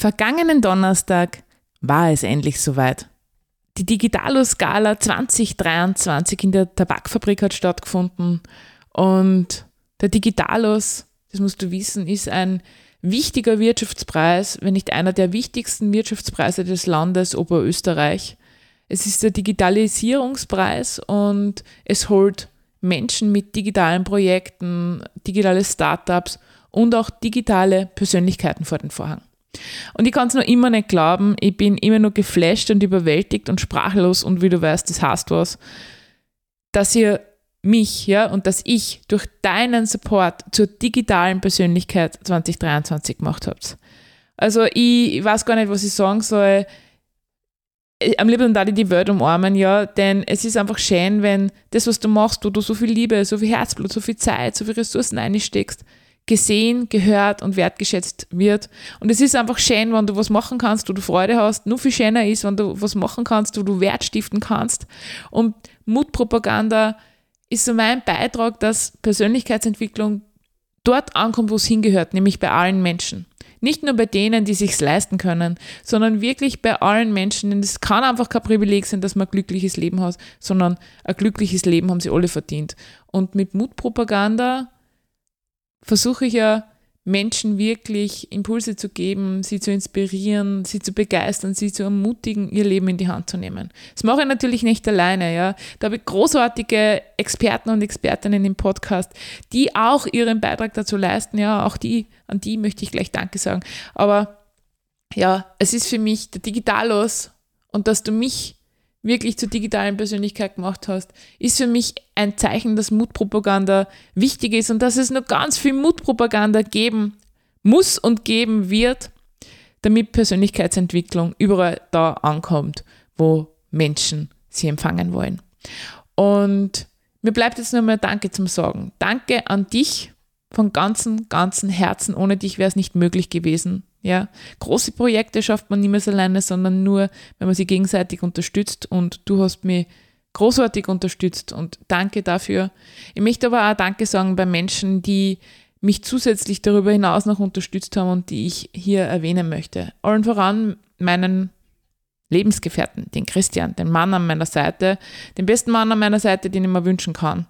Vergangenen Donnerstag war es endlich soweit. Die Digitalo-Skala 2023 in der Tabakfabrik hat stattgefunden und der Digitalos, das musst du wissen, ist ein wichtiger Wirtschaftspreis, wenn nicht einer der wichtigsten Wirtschaftspreise des Landes Oberösterreich. Es ist der Digitalisierungspreis und es holt Menschen mit digitalen Projekten, digitale Startups und auch digitale Persönlichkeiten vor den Vorhang. Und ich kann es noch immer nicht glauben, ich bin immer nur geflasht und überwältigt und sprachlos und wie du weißt, das heißt was, dass ihr mich, ja, und dass ich durch deinen Support zur digitalen Persönlichkeit 2023 gemacht habt. Also ich, ich weiß gar nicht, was ich sagen soll. Am liebsten da die Welt umarmen, ja, denn es ist einfach schön, wenn das, was du machst, wo du so viel Liebe, so viel Herzblut, so viel Zeit, so viel Ressourcen einsteckst, gesehen, gehört und wertgeschätzt wird. Und es ist einfach schön, wenn du was machen kannst, wo du Freude hast. Nur viel schöner ist, wenn du was machen kannst, wo du Wert stiften kannst. Und Mutpropaganda ist so mein Beitrag, dass Persönlichkeitsentwicklung dort ankommt, wo es hingehört, nämlich bei allen Menschen. Nicht nur bei denen, die sich leisten können, sondern wirklich bei allen Menschen. Denn es kann einfach kein Privileg sein, dass man ein glückliches Leben hat, sondern ein glückliches Leben haben sie alle verdient. Und mit Mutpropaganda versuche ich ja Menschen wirklich Impulse zu geben, sie zu inspirieren, sie zu begeistern, sie zu ermutigen, ihr Leben in die Hand zu nehmen. Das mache ich natürlich nicht alleine, ja. Da habe ich großartige Experten und Expertinnen im Podcast, die auch ihren Beitrag dazu leisten, ja. Auch die, an die möchte ich gleich Danke sagen. Aber ja, es ist für mich der Digitalos und dass du mich wirklich zur digitalen Persönlichkeit gemacht hast, ist für mich ein Zeichen, dass Mutpropaganda wichtig ist und dass es noch ganz viel Mutpropaganda geben muss und geben wird, damit Persönlichkeitsentwicklung überall da ankommt, wo Menschen sie empfangen wollen. Und mir bleibt jetzt nur mal Danke zum Sagen. Danke an dich von ganzem, ganzem Herzen. Ohne dich wäre es nicht möglich gewesen, ja, große Projekte schafft man niemals alleine, sondern nur, wenn man sie gegenseitig unterstützt und du hast mich großartig unterstützt und danke dafür. Ich möchte aber auch Danke sagen bei Menschen, die mich zusätzlich darüber hinaus noch unterstützt haben und die ich hier erwähnen möchte. Allen voran meinen Lebensgefährten, den Christian, den Mann an meiner Seite, den besten Mann an meiner Seite, den ich mir wünschen kann.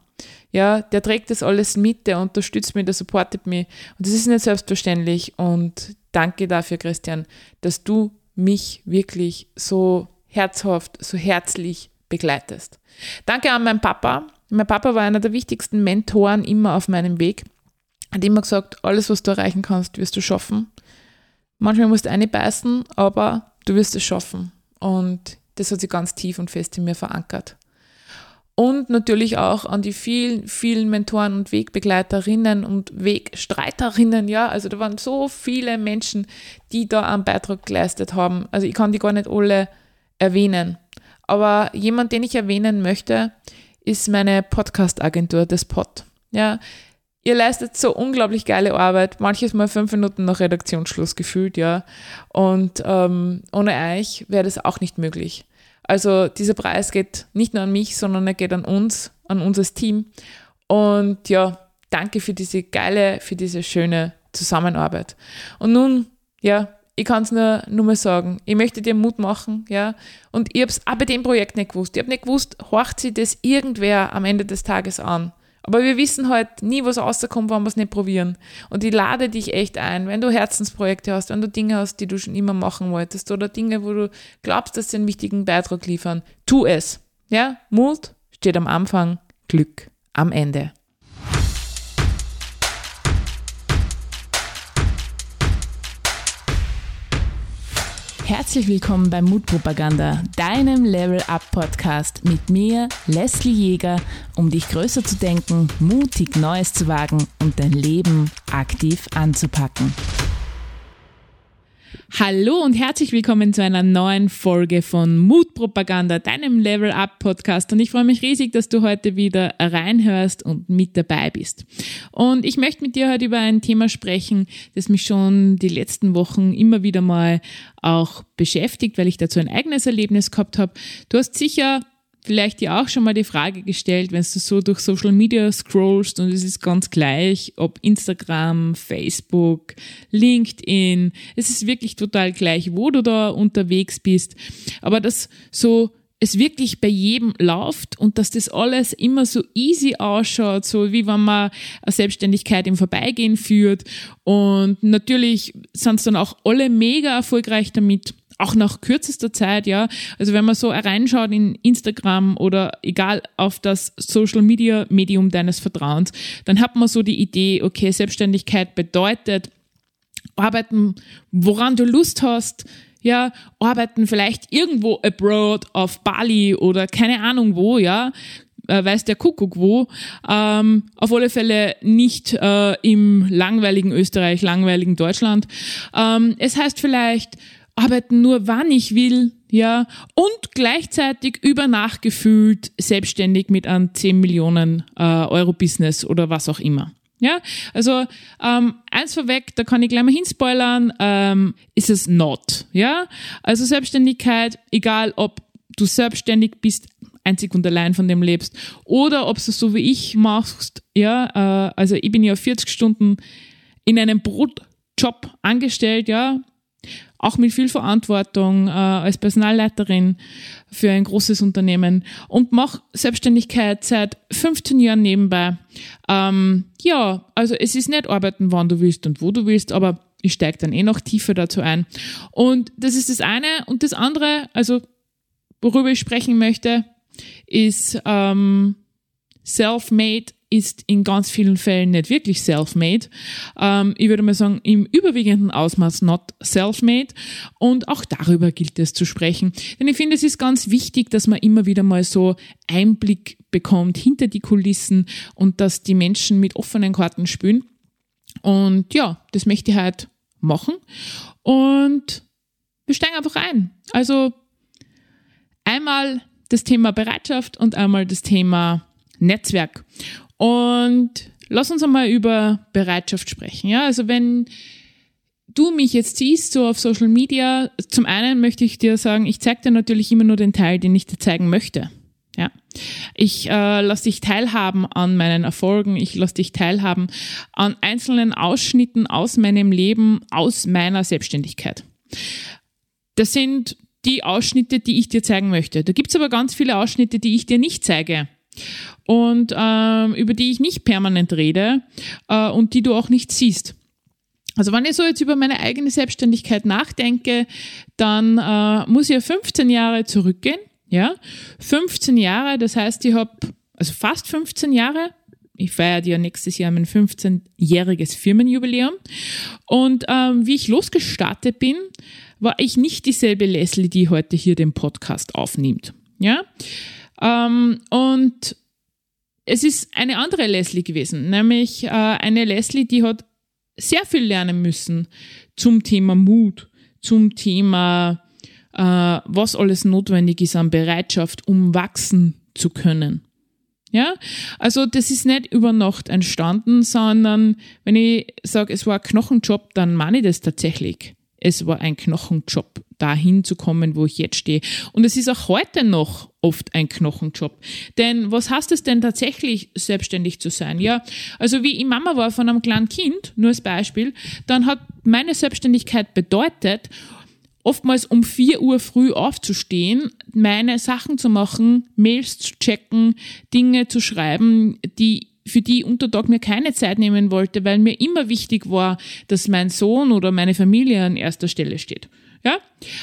Ja, der trägt das alles mit, der unterstützt mich, der supportet mich. Und das ist nicht selbstverständlich. Und danke dafür, Christian, dass du mich wirklich so herzhaft, so herzlich begleitest. Danke an meinen Papa. Mein Papa war einer der wichtigsten Mentoren immer auf meinem Weg. Hat immer gesagt, alles, was du erreichen kannst, wirst du schaffen. Manchmal musst du eine beißen, aber du wirst es schaffen. Und das hat sich ganz tief und fest in mir verankert und natürlich auch an die vielen, vielen Mentoren und Wegbegleiterinnen und Wegstreiterinnen. Ja, also da waren so viele Menschen, die da einen Beitrag geleistet haben. Also ich kann die gar nicht alle erwähnen. Aber jemand, den ich erwähnen möchte, ist meine Podcast-Agentur, das Pod. Ja, ihr leistet so unglaublich geile Arbeit, manches Mal fünf Minuten nach Redaktionsschluss gefühlt, ja. Und ähm, ohne euch wäre das auch nicht möglich. Also dieser Preis geht nicht nur an mich, sondern er geht an uns, an unser Team. Und ja, danke für diese geile, für diese schöne Zusammenarbeit. Und nun, ja, ich kann es nur, nur mal sagen, ich möchte dir Mut machen, ja. Und ich habe es auch bei dem Projekt nicht gewusst. Ich habe nicht gewusst, horcht sie das irgendwer am Ende des Tages an. Aber wir wissen halt nie, was rauskommt, wenn wir es nicht probieren. Und ich lade dich echt ein, wenn du Herzensprojekte hast, wenn du Dinge hast, die du schon immer machen wolltest oder Dinge, wo du glaubst, dass sie einen wichtigen Beitrag liefern, tu es. Ja, Mut steht am Anfang, Glück am Ende. Herzlich willkommen bei Mutpropaganda, deinem Level Up Podcast mit mir, Leslie Jäger, um dich größer zu denken, mutig Neues zu wagen und dein Leben aktiv anzupacken. Hallo und herzlich willkommen zu einer neuen Folge von Mutpropaganda, deinem Level Up Podcast. Und ich freue mich riesig, dass du heute wieder reinhörst und mit dabei bist. Und ich möchte mit dir heute über ein Thema sprechen, das mich schon die letzten Wochen immer wieder mal auch beschäftigt, weil ich dazu ein eigenes Erlebnis gehabt habe. Du hast sicher vielleicht dir auch schon mal die Frage gestellt, wenn du so durch Social Media scrollst und es ist ganz gleich, ob Instagram, Facebook, LinkedIn, es ist wirklich total gleich, wo du da unterwegs bist. Aber das so es wirklich bei jedem läuft und dass das alles immer so easy ausschaut, so wie wenn man eine Selbstständigkeit im Vorbeigehen führt. Und natürlich sind es dann auch alle mega erfolgreich damit auch nach kürzester Zeit, ja. Also wenn man so reinschaut in Instagram oder egal auf das Social Media Medium deines Vertrauens, dann hat man so die Idee, okay, Selbstständigkeit bedeutet arbeiten, woran du Lust hast, ja, arbeiten vielleicht irgendwo abroad auf Bali oder keine Ahnung wo, ja, äh, weiß der Kuckuck wo, ähm, auf alle Fälle nicht äh, im langweiligen Österreich, langweiligen Deutschland. Ähm, es heißt vielleicht, arbeiten nur wann ich will, ja, und gleichzeitig über nachgefühlt selbstständig mit einem 10 Millionen äh, Euro Business oder was auch immer. Ja, also ähm, eins vorweg, da kann ich gleich mal hinspoilern, ähm, ist es not. Ja, also Selbstständigkeit, egal ob du selbstständig bist, einzig und allein von dem lebst, oder ob du so wie ich machst, ja, äh, also ich bin ja 40 Stunden in einem Brotjob angestellt, ja, auch mit viel Verantwortung äh, als Personalleiterin für ein großes Unternehmen und mache Selbstständigkeit seit 15 Jahren nebenbei. Ähm, ja, also es ist nicht arbeiten, wann du willst und wo du willst, aber ich steige dann eh noch tiefer dazu ein. Und das ist das eine. Und das andere, also worüber ich sprechen möchte, ist ähm, Self-Made ist in ganz vielen Fällen nicht wirklich self-made. Ähm, ich würde mal sagen, im überwiegenden Ausmaß not self-made. Und auch darüber gilt es zu sprechen. Denn ich finde, es ist ganz wichtig, dass man immer wieder mal so Einblick bekommt hinter die Kulissen und dass die Menschen mit offenen Karten spielen. Und ja, das möchte ich halt machen. Und wir steigen einfach ein. Also einmal das Thema Bereitschaft und einmal das Thema Netzwerk. Und lass uns einmal über Bereitschaft sprechen. Ja, also wenn du mich jetzt siehst, so auf Social Media, zum einen möchte ich dir sagen, ich zeige dir natürlich immer nur den Teil, den ich dir zeigen möchte. Ja, ich äh, lasse dich teilhaben an meinen Erfolgen, ich lasse dich teilhaben an einzelnen Ausschnitten aus meinem Leben, aus meiner Selbstständigkeit. Das sind die Ausschnitte, die ich dir zeigen möchte. Da gibt's aber ganz viele Ausschnitte, die ich dir nicht zeige und ähm, über die ich nicht permanent rede äh, und die du auch nicht siehst. Also wenn ich so jetzt über meine eigene Selbstständigkeit nachdenke, dann äh, muss ich ja 15 Jahre zurückgehen. Ja, 15 Jahre, das heißt, ich habe also fast 15 Jahre. Ich feiere ja nächstes Jahr mein 15-jähriges Firmenjubiläum. Und ähm, wie ich losgestartet bin, war ich nicht dieselbe Leslie, die heute hier den Podcast aufnimmt. Ja, ähm, und es ist eine andere Leslie gewesen, nämlich äh, eine Leslie, die hat sehr viel lernen müssen zum Thema Mut, zum Thema, äh, was alles notwendig ist an Bereitschaft, um wachsen zu können. Ja, also das ist nicht über Nacht entstanden, sondern wenn ich sage, es war ein Knochenjob, dann meine ich das tatsächlich. Es war ein Knochenjob dahin zu kommen, wo ich jetzt stehe. Und es ist auch heute noch oft ein Knochenjob. Denn was heißt es denn tatsächlich, selbstständig zu sein? Ja, also wie ich Mama war von einem kleinen Kind, nur als Beispiel, dann hat meine Selbstständigkeit bedeutet, oftmals um vier Uhr früh aufzustehen, meine Sachen zu machen, Mails zu checken, Dinge zu schreiben, die für die unter Tag mir keine Zeit nehmen wollte, weil mir immer wichtig war, dass mein Sohn oder meine Familie an erster Stelle steht. Ja,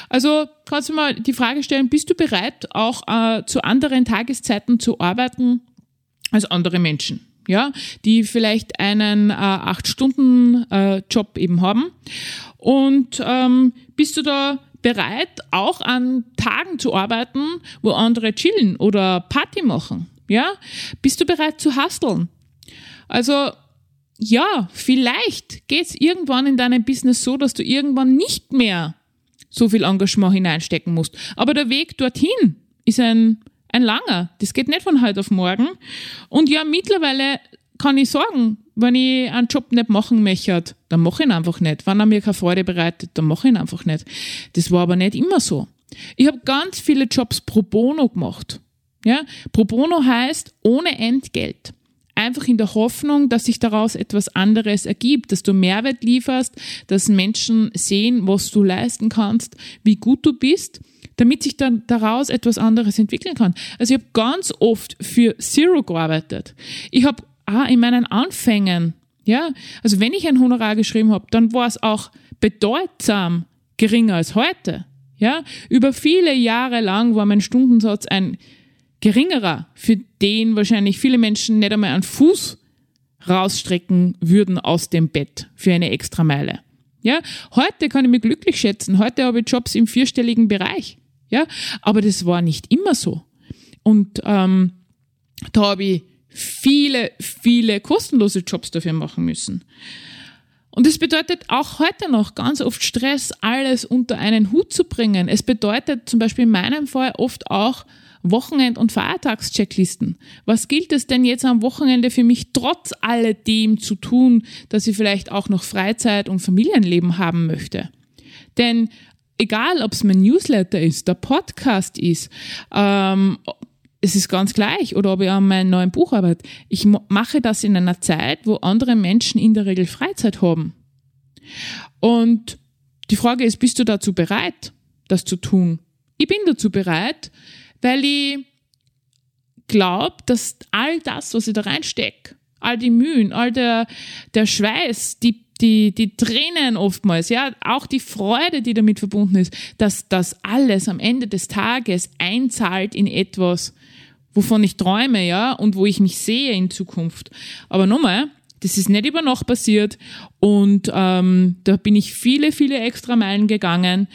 also kannst du mal die Frage stellen, bist du bereit, auch äh, zu anderen Tageszeiten zu arbeiten als andere Menschen? Ja, die vielleicht einen äh, Acht-Stunden-Job äh, eben haben. Und ähm, bist du da bereit, auch an Tagen zu arbeiten, wo andere chillen oder Party machen? Ja, bist du bereit zu husteln? Also ja, vielleicht geht's irgendwann in deinem Business so, dass du irgendwann nicht mehr so viel Engagement hineinstecken musst. Aber der Weg dorthin ist ein, ein langer. Das geht nicht von heute auf morgen. Und ja, mittlerweile kann ich sagen, wenn ich einen Job nicht machen möchte, dann mache ich ihn einfach nicht. Wenn er mir keine Freude bereitet, dann mache ich ihn einfach nicht. Das war aber nicht immer so. Ich habe ganz viele Jobs pro bono gemacht. Ja? Pro bono heißt ohne Entgelt. Einfach in der Hoffnung, dass sich daraus etwas anderes ergibt, dass du Mehrwert lieferst, dass Menschen sehen, was du leisten kannst, wie gut du bist, damit sich dann daraus etwas anderes entwickeln kann. Also ich habe ganz oft für Zero gearbeitet. Ich habe auch in meinen Anfängen, ja, also wenn ich ein Honorar geschrieben habe, dann war es auch bedeutsam geringer als heute. Ja, über viele Jahre lang war mein Stundensatz ein geringerer, für den wahrscheinlich viele Menschen nicht einmal einen Fuß rausstrecken würden aus dem Bett für eine extra Meile. Ja, heute kann ich mich glücklich schätzen. Heute habe ich Jobs im vierstelligen Bereich. Ja, aber das war nicht immer so. Und ähm, da habe ich viele, viele kostenlose Jobs dafür machen müssen. Und es bedeutet auch heute noch ganz oft Stress, alles unter einen Hut zu bringen. Es bedeutet zum Beispiel in meinem Fall oft auch Wochenend- und Feiertagschecklisten. Was gilt es denn jetzt am Wochenende für mich trotz alledem zu tun, dass ich vielleicht auch noch Freizeit und Familienleben haben möchte? Denn egal, ob es mein Newsletter ist, der Podcast ist, ähm, es ist ganz gleich, oder ob ich an meinem neuen Buch arbeite. Ich mache das in einer Zeit, wo andere Menschen in der Regel Freizeit haben. Und die Frage ist, bist du dazu bereit, das zu tun? Ich bin dazu bereit, weil ich glaube, dass all das, was ich da reinstecke, all die Mühen, all der, der Schweiß, die, die, die Tränen oftmals, ja, auch die Freude, die damit verbunden ist, dass das alles am Ende des Tages einzahlt in etwas, wovon ich träume, ja, und wo ich mich sehe in Zukunft. Aber nochmal, das ist nicht über Nacht passiert und ähm, da bin ich viele, viele extra Meilen gegangen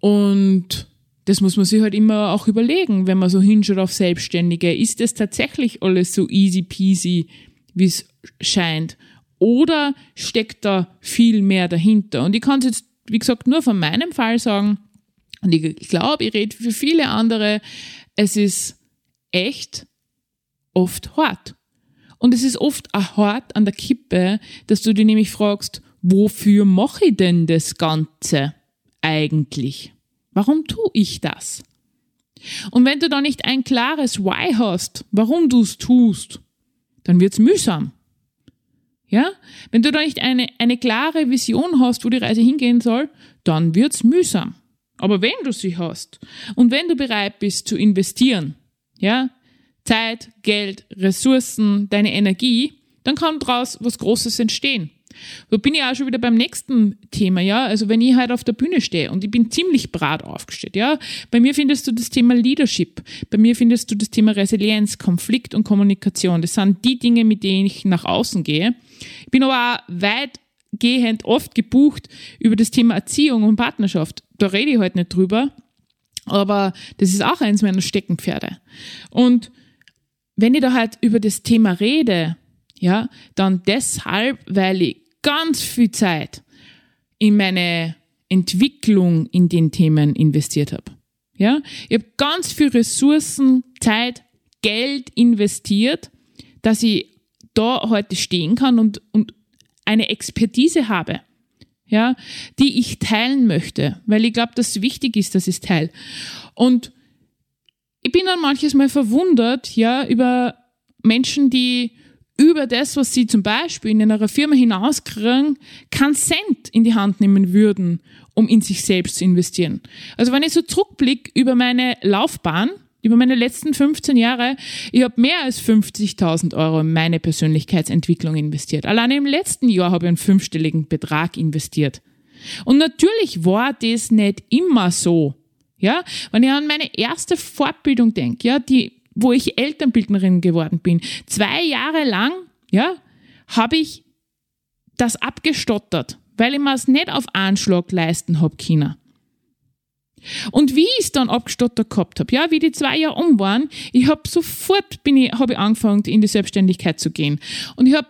und das muss man sich halt immer auch überlegen, wenn man so hinschaut auf Selbstständige. Ist es tatsächlich alles so easy peasy, wie es scheint? Oder steckt da viel mehr dahinter? Und ich kann es jetzt, wie gesagt, nur von meinem Fall sagen. Und ich, glaube, ich rede für viele andere. Es ist echt oft hart. Und es ist auch hart an der Kippe, dass du dir nämlich fragst, wofür mache ich denn das Ganze eigentlich? Warum tue ich das? Und wenn du da nicht ein klares Why hast, warum du es tust, dann wird's mühsam. Ja? Wenn du da nicht eine, eine klare Vision hast, wo die Reise hingehen soll, dann wird's mühsam. Aber wenn du sie hast und wenn du bereit bist zu investieren, ja, Zeit, Geld, Ressourcen, deine Energie, dann kann daraus was Großes entstehen. Da bin ich auch schon wieder beim nächsten Thema, ja. Also wenn ich halt auf der Bühne stehe und ich bin ziemlich brat aufgestellt, ja. Bei mir findest du das Thema Leadership. Bei mir findest du das Thema Resilienz, Konflikt und Kommunikation. Das sind die Dinge, mit denen ich nach außen gehe. Ich bin aber auch weitgehend oft gebucht über das Thema Erziehung und Partnerschaft. Da rede ich halt nicht drüber. Aber das ist auch eins meiner Steckenpferde. Und wenn ich da halt über das Thema rede, ja, dann deshalb, weil ich ganz viel Zeit in meine Entwicklung in den Themen investiert habe. Ja, ich habe ganz viel Ressourcen, Zeit, Geld investiert, dass ich da heute stehen kann und, und eine Expertise habe, ja, die ich teilen möchte, weil ich glaube, dass es wichtig ist, dass ich es teile. Und ich bin dann manches Mal verwundert, ja, über Menschen, die über das, was sie zum Beispiel in einer Firma hinauskriegen, keinen Cent in die Hand nehmen würden, um in sich selbst zu investieren. Also wenn ich so zurückblicke über meine Laufbahn, über meine letzten 15 Jahre, ich habe mehr als 50.000 Euro in meine Persönlichkeitsentwicklung investiert. Allein im letzten Jahr habe ich einen fünfstelligen Betrag investiert. Und natürlich war das nicht immer so. Ja, wenn ich an meine erste Fortbildung denke, ja, die wo ich Elternbildnerin geworden bin. Zwei Jahre lang, ja, habe ich das abgestottert, weil ich mir es nicht auf Anschlag leisten habe können. Und wie ich es dann abgestottert gehabt habe, ja, wie die zwei Jahre um waren, ich habe sofort bin ich, habe ich angefangen, in die Selbstständigkeit zu gehen. Und ich habe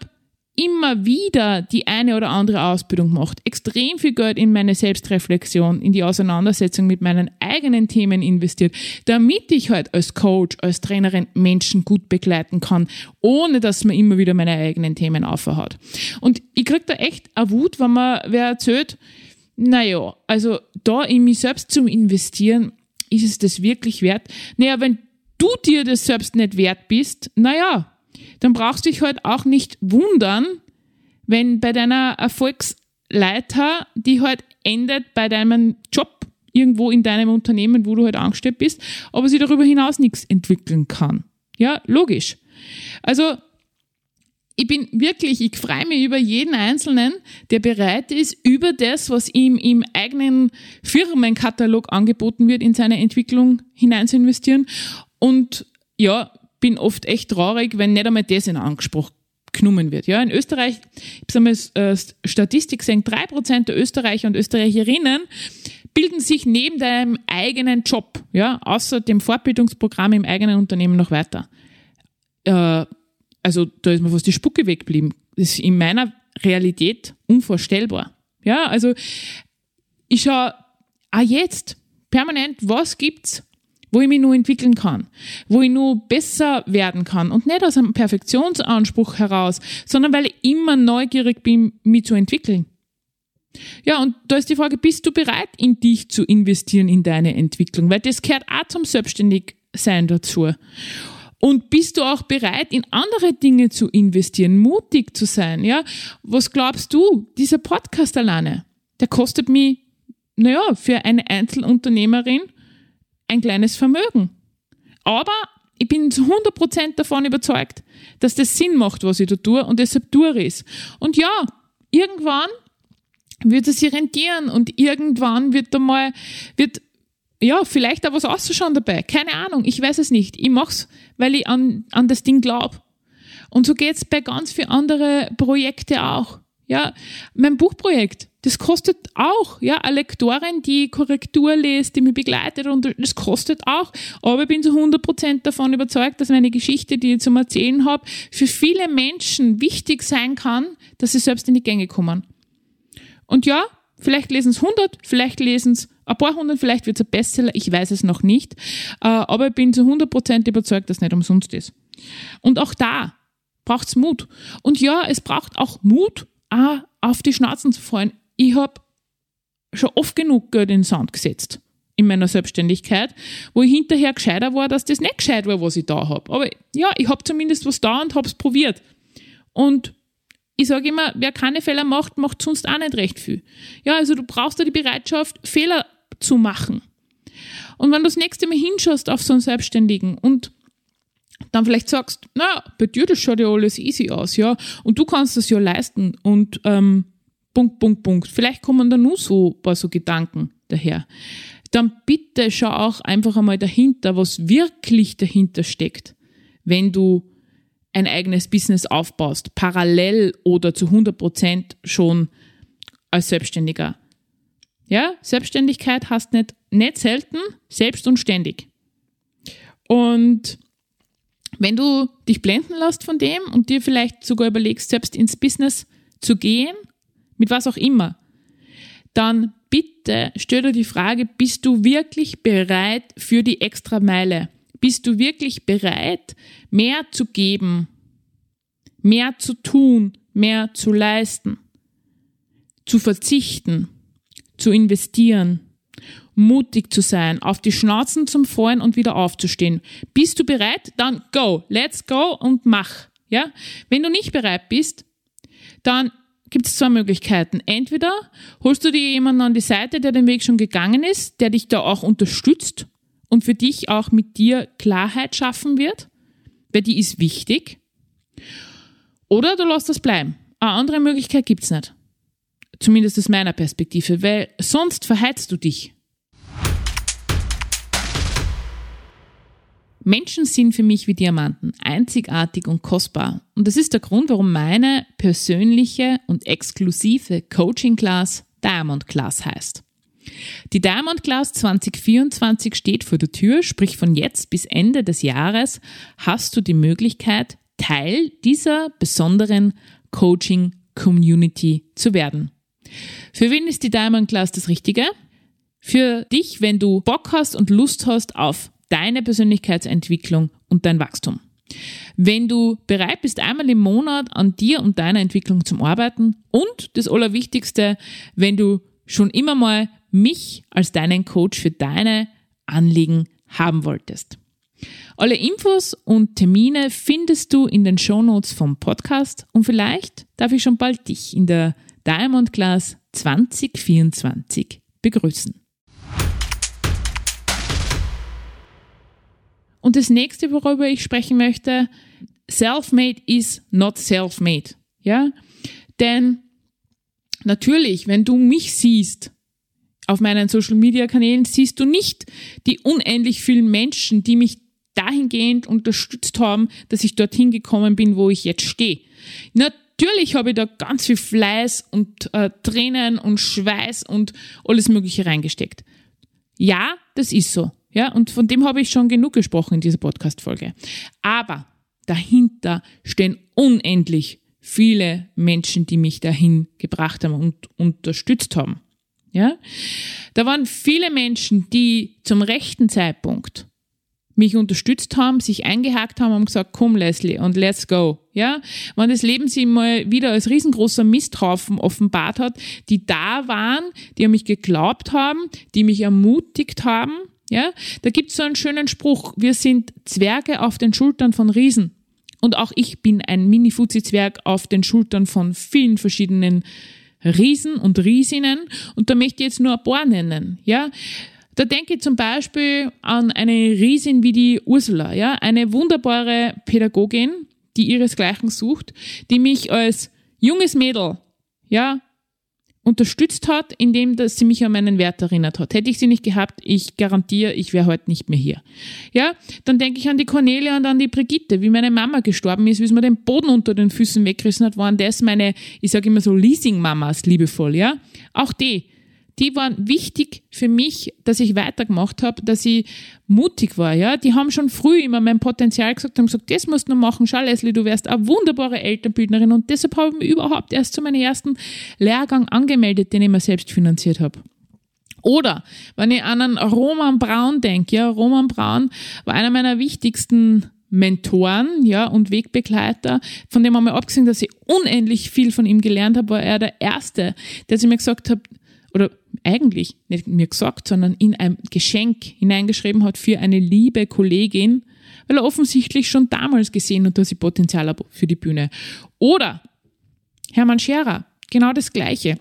immer wieder die eine oder andere Ausbildung gemacht, extrem viel Geld in meine Selbstreflexion, in die Auseinandersetzung mit meinen eigenen Themen investiert, damit ich halt als Coach, als Trainerin Menschen gut begleiten kann, ohne dass man immer wieder meine eigenen Themen aufhaut. Und ich krieg da echt eine Wut, wenn man wer erzählt, naja, also da in mich selbst zu investieren, ist es das wirklich wert? Naja, wenn du dir das selbst nicht wert bist, naja, dann brauchst du dich halt auch nicht wundern, wenn bei deiner Erfolgsleiter, die halt endet bei deinem Job irgendwo in deinem Unternehmen, wo du halt angestellt bist, aber sie darüber hinaus nichts entwickeln kann. Ja, logisch. Also ich bin wirklich, ich freue mich über jeden Einzelnen, der bereit ist, über das, was ihm im eigenen Firmenkatalog angeboten wird, in seine Entwicklung hinein zu investieren. Und ja, bin oft echt traurig, wenn nicht einmal das in Anspruch genommen wird. Ja, in Österreich, ich habe äh, Statistik gesehen, drei Prozent der Österreicher und Österreicherinnen bilden sich neben deinem eigenen Job, ja, außer dem Fortbildungsprogramm im eigenen Unternehmen noch weiter. Äh, also da ist mir fast die Spucke weggeblieben. Das ist in meiner Realität unvorstellbar. Ja, also ich schaue auch jetzt permanent, was gibt's, wo ich mich nur entwickeln kann, wo ich nur besser werden kann und nicht aus einem Perfektionsanspruch heraus, sondern weil ich immer neugierig bin, mich zu entwickeln. Ja, und da ist die Frage, bist du bereit, in dich zu investieren, in deine Entwicklung? Weil das gehört auch zum Selbstständigsein dazu. Und bist du auch bereit, in andere Dinge zu investieren, mutig zu sein? Ja, was glaubst du? Dieser Podcast alleine, der kostet mich, naja, für eine Einzelunternehmerin ein kleines Vermögen. Aber ich bin zu 100% davon überzeugt, dass das Sinn macht, was ich da tue und deshalb tue ich es. Und ja, irgendwann wird es sich rentieren und irgendwann wird da mal, wird ja, vielleicht auch was auszuschauen dabei. Keine Ahnung, ich weiß es nicht. Ich mach's, weil ich an, an das Ding glaube. Und so geht's bei ganz vielen anderen Projekten auch. Ja, mein Buchprojekt, das kostet auch, ja, eine Lektorin, die Korrektur liest, die mich begleitet und das kostet auch. Aber ich bin zu 100% davon überzeugt, dass meine Geschichte, die ich zum Erzählen habe, für viele Menschen wichtig sein kann, dass sie selbst in die Gänge kommen. Und ja, vielleicht lesen es 100, vielleicht lesen es ein paar hundert, vielleicht wird es ein Bestseller, ich weiß es noch nicht. Äh, aber ich bin zu 100% überzeugt, dass es nicht umsonst ist. Und auch da braucht es Mut. Und ja, es braucht auch Mut, auf die Schnauzen zu fallen. Ich habe schon oft genug Geld in den Sand gesetzt in meiner Selbstständigkeit, wo ich hinterher gescheiter war, dass das nicht gescheit war, was ich da habe. Aber ja, ich habe zumindest was da und habe es probiert. Und ich sage immer, wer keine Fehler macht, macht sonst auch nicht recht viel. Ja, also du brauchst da die Bereitschaft, Fehler zu machen. Und wenn du das nächste Mal hinschaust auf so einen Selbstständigen und dann vielleicht sagst, na, bei dir, das schaut ja alles easy aus, ja, und du kannst das ja leisten und ähm, Punkt, Punkt, Punkt. Vielleicht kommen da nur so ein paar so Gedanken daher. Dann bitte schau auch einfach einmal dahinter, was wirklich dahinter steckt, wenn du ein eigenes Business aufbaust, parallel oder zu 100 Prozent schon als Selbstständiger. Ja, Selbstständigkeit heißt nicht, nicht selten selbst und ständig. Und wenn du dich blenden lässt von dem und dir vielleicht sogar überlegst, selbst ins Business zu gehen, mit was auch immer, dann bitte stell dir die Frage, bist du wirklich bereit für die extra Meile? Bist du wirklich bereit, mehr zu geben, mehr zu tun, mehr zu leisten, zu verzichten, zu investieren, mutig zu sein, auf die Schnauzen zum Fallen und wieder aufzustehen. Bist du bereit? Dann go, let's go und mach. Ja? Wenn du nicht bereit bist, dann gibt es zwei Möglichkeiten. Entweder holst du dir jemanden an die Seite, der den Weg schon gegangen ist, der dich da auch unterstützt und für dich auch mit dir Klarheit schaffen wird, weil die ist wichtig. Oder du lässt das bleiben. Eine andere Möglichkeit gibt es nicht. Zumindest aus meiner Perspektive, weil sonst verheizt du dich. Menschen sind für mich wie Diamanten, einzigartig und kostbar. Und das ist der Grund, warum meine persönliche und exklusive Coaching Class Diamond Class heißt. Die Diamond Class 2024 steht vor der Tür, sprich von jetzt bis Ende des Jahres hast du die Möglichkeit, Teil dieser besonderen Coaching Community zu werden. Für wen ist die Diamond Class das Richtige? Für dich, wenn du Bock hast und Lust hast auf deine Persönlichkeitsentwicklung und dein Wachstum. Wenn du bereit bist, einmal im Monat an dir und deiner Entwicklung zu arbeiten und das Allerwichtigste, wenn du schon immer mal mich als deinen Coach für deine Anliegen haben wolltest. Alle Infos und Termine findest du in den Shownotes vom Podcast und vielleicht darf ich schon bald dich in der Diamond Class 2024 begrüßen. Und das nächste, worüber ich sprechen möchte, self-made is not self-made. Ja? Denn natürlich, wenn du mich siehst, auf meinen Social Media Kanälen siehst du nicht die unendlich vielen Menschen, die mich dahingehend unterstützt haben, dass ich dorthin gekommen bin, wo ich jetzt stehe. Natürlich habe ich da ganz viel Fleiß und äh, Tränen und Schweiß und alles Mögliche reingesteckt. Ja, das ist so. Ja, und von dem habe ich schon genug gesprochen in dieser Podcast-Folge. Aber dahinter stehen unendlich viele Menschen, die mich dahin gebracht haben und unterstützt haben. Ja, da waren viele Menschen, die zum rechten Zeitpunkt mich unterstützt haben, sich eingehakt haben und gesagt, komm Leslie und let's go. Ja, wenn das Leben sich mal wieder als riesengroßer Misthaufen offenbart hat, die da waren, die an mich geglaubt haben, die mich ermutigt haben, ja, da gibt's so einen schönen Spruch, wir sind Zwerge auf den Schultern von Riesen. Und auch ich bin ein Mini-Fuzzi-Zwerg auf den Schultern von vielen verschiedenen Riesen und Riesinnen. Und da möchte ich jetzt nur ein paar nennen, ja. Da denke ich zum Beispiel an eine Riesin wie die Ursula, ja, eine wunderbare Pädagogin, die ihresgleichen sucht, die mich als junges Mädel, ja, unterstützt hat, indem dass sie mich an meinen Wert erinnert hat. Hätte ich sie nicht gehabt, ich garantiere, ich wäre heute nicht mehr hier. Ja, dann denke ich an die Cornelia und an die Brigitte, wie meine Mama gestorben ist, wie es mir den Boden unter den Füßen weggerissen hat, waren das meine, ich sage immer so Leasing-Mamas liebevoll, ja. Auch die, die waren wichtig für mich, dass ich weitergemacht habe, dass ich mutig war. Ja, die haben schon früh immer mein Potenzial gesagt, haben gesagt, das musst du machen. Schau, Leslie, du wärst eine wunderbare Elternbildnerin und deshalb habe ich mich überhaupt erst zu meinem ersten Lehrgang angemeldet, den ich mir selbst finanziert habe. Oder wenn ich an einen Roman Braun denke, ja, Roman Braun war einer meiner wichtigsten Mentoren, ja, und Wegbegleiter, von dem wir abgesehen, dass ich unendlich viel von ihm gelernt habe, war er der Erste, der zu mir gesagt hat, oder eigentlich nicht mir gesagt, sondern in ein Geschenk hineingeschrieben hat für eine liebe Kollegin, weil er offensichtlich schon damals gesehen hat, dass sie Potenzial hat für die Bühne. Oder Hermann Scherer, genau das Gleiche.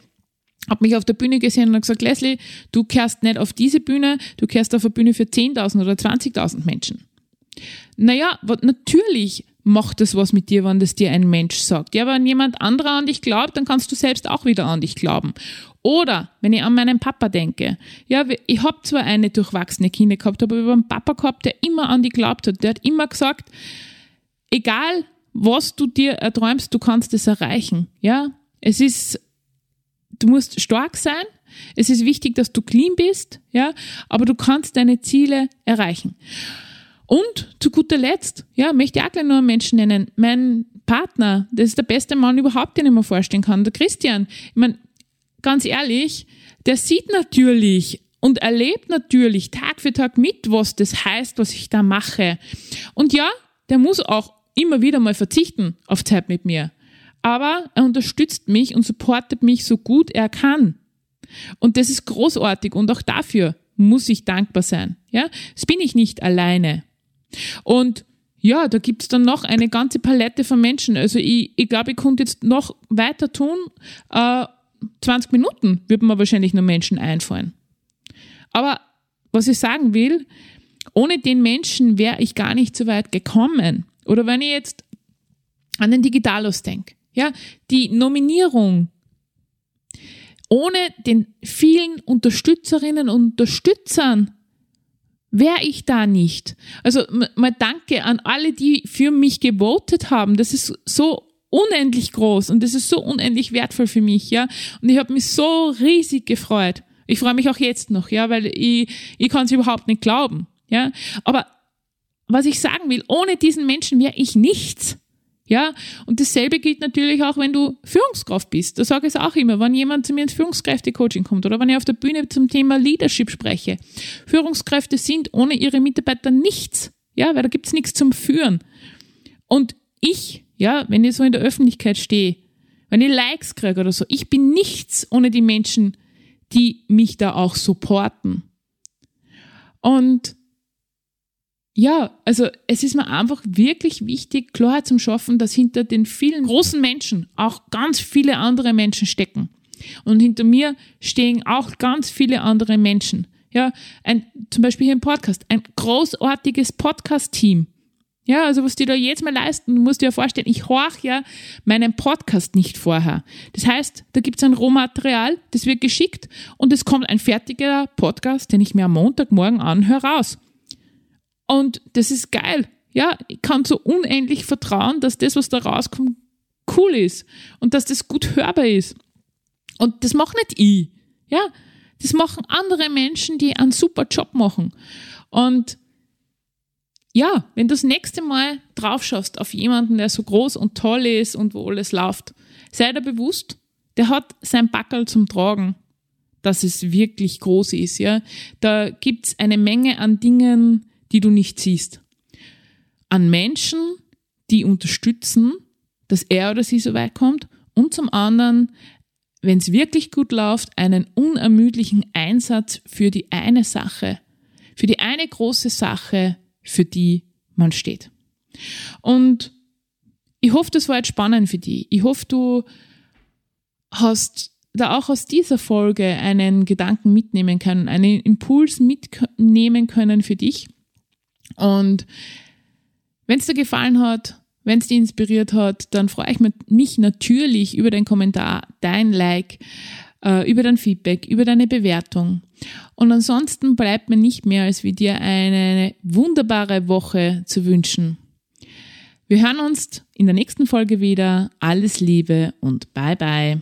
Hat mich auf der Bühne gesehen und gesagt, Leslie, du kehrst nicht auf diese Bühne, du kehrst auf eine Bühne für 10.000 oder 20.000 Menschen. Naja, natürlich macht das was mit dir, wenn das dir ein Mensch sagt. Ja, wenn jemand anderer an dich glaubt, dann kannst du selbst auch wieder an dich glauben. Oder wenn ich an meinen Papa denke, ja, ich habe zwar eine durchwachsene Kinder gehabt, aber ich habe einen Papa gehabt, der immer an dich glaubt hat. Der hat immer gesagt, egal was du dir erträumst, du kannst es erreichen. Ja, es ist, du musst stark sein. Es ist wichtig, dass du clean bist, ja, aber du kannst deine Ziele erreichen. Und zu guter Letzt, ja, möchte ich auch gleich nur einen Menschen nennen. Mein Partner, das ist der beste Mann überhaupt, den ich mir vorstellen kann, der Christian. Ich meine, ganz ehrlich, der sieht natürlich und erlebt natürlich Tag für Tag mit, was das heißt, was ich da mache. Und ja, der muss auch immer wieder mal verzichten auf Zeit mit mir. Aber er unterstützt mich und supportet mich so gut er kann. Und das ist großartig und auch dafür muss ich dankbar sein. Ja, das bin ich nicht alleine. Und ja, da gibt's dann noch eine ganze Palette von Menschen. Also ich, ich glaube, ich konnte jetzt noch weiter tun. Äh, 20 Minuten wird mir wahrscheinlich nur Menschen einfallen. Aber was ich sagen will, ohne den Menschen wäre ich gar nicht so weit gekommen. Oder wenn ich jetzt an den Digitalos denke, ja, die Nominierung ohne den vielen Unterstützerinnen und Unterstützern wäre ich da nicht. Also mal danke an alle, die für mich gewotet haben. Das ist so unendlich groß und das ist so unendlich wertvoll für mich, ja. Und ich habe mich so riesig gefreut. Ich freue mich auch jetzt noch, ja, weil ich, ich kann es überhaupt nicht glauben, ja. Aber was ich sagen will, ohne diesen Menschen wäre ich nichts. Ja, und dasselbe gilt natürlich auch, wenn du Führungskraft bist. Da sage ich es auch immer, wenn jemand zu mir ins Führungskräfte-Coaching kommt oder wenn ich auf der Bühne zum Thema Leadership spreche. Führungskräfte sind ohne ihre Mitarbeiter nichts. Ja, weil da gibt's nichts zum Führen. Und ich, ja, wenn ich so in der Öffentlichkeit stehe, wenn ich Likes kriege oder so, ich bin nichts ohne die Menschen, die mich da auch supporten. Und ja, also es ist mir einfach wirklich wichtig, Klarheit zum Schaffen, dass hinter den vielen großen Menschen auch ganz viele andere Menschen stecken. Und hinter mir stehen auch ganz viele andere Menschen. Ja, ein, zum Beispiel hier im Podcast, ein großartiges Podcast-Team. Ja, also was die da jetzt mal leisten, du musst dir ja vorstellen, ich horch ja meinen Podcast nicht vorher. Das heißt, da gibt's ein Rohmaterial, das wird geschickt und es kommt ein fertiger Podcast, den ich mir am Montagmorgen anhöre, raus. Und das ist geil. Ja, ich kann so unendlich vertrauen, dass das, was da rauskommt, cool ist und dass das gut hörbar ist. Und das mache nicht ich. Ja, das machen andere Menschen, die einen super Job machen. Und ja, wenn du das nächste Mal drauf schaust auf jemanden, der so groß und toll ist und wo alles läuft, sei dir bewusst, der hat sein Backel zum Tragen, dass es wirklich groß ist. Ja, da gibt's eine Menge an Dingen, die du nicht siehst. An Menschen, die unterstützen, dass er oder sie so weit kommt und zum anderen, wenn es wirklich gut läuft, einen unermüdlichen Einsatz für die eine Sache, für die eine große Sache, für die man steht. Und ich hoffe, das war jetzt spannend für dich. Ich hoffe, du hast da auch aus dieser Folge einen Gedanken mitnehmen können, einen Impuls mitnehmen können für dich. Und wenn es dir gefallen hat, wenn es dich inspiriert hat, dann freue ich mich natürlich über den Kommentar, dein Like, äh, über dein Feedback, über deine Bewertung. Und ansonsten bleibt mir nicht mehr, als wie dir eine wunderbare Woche zu wünschen. Wir hören uns in der nächsten Folge wieder. Alles Liebe und bye bye.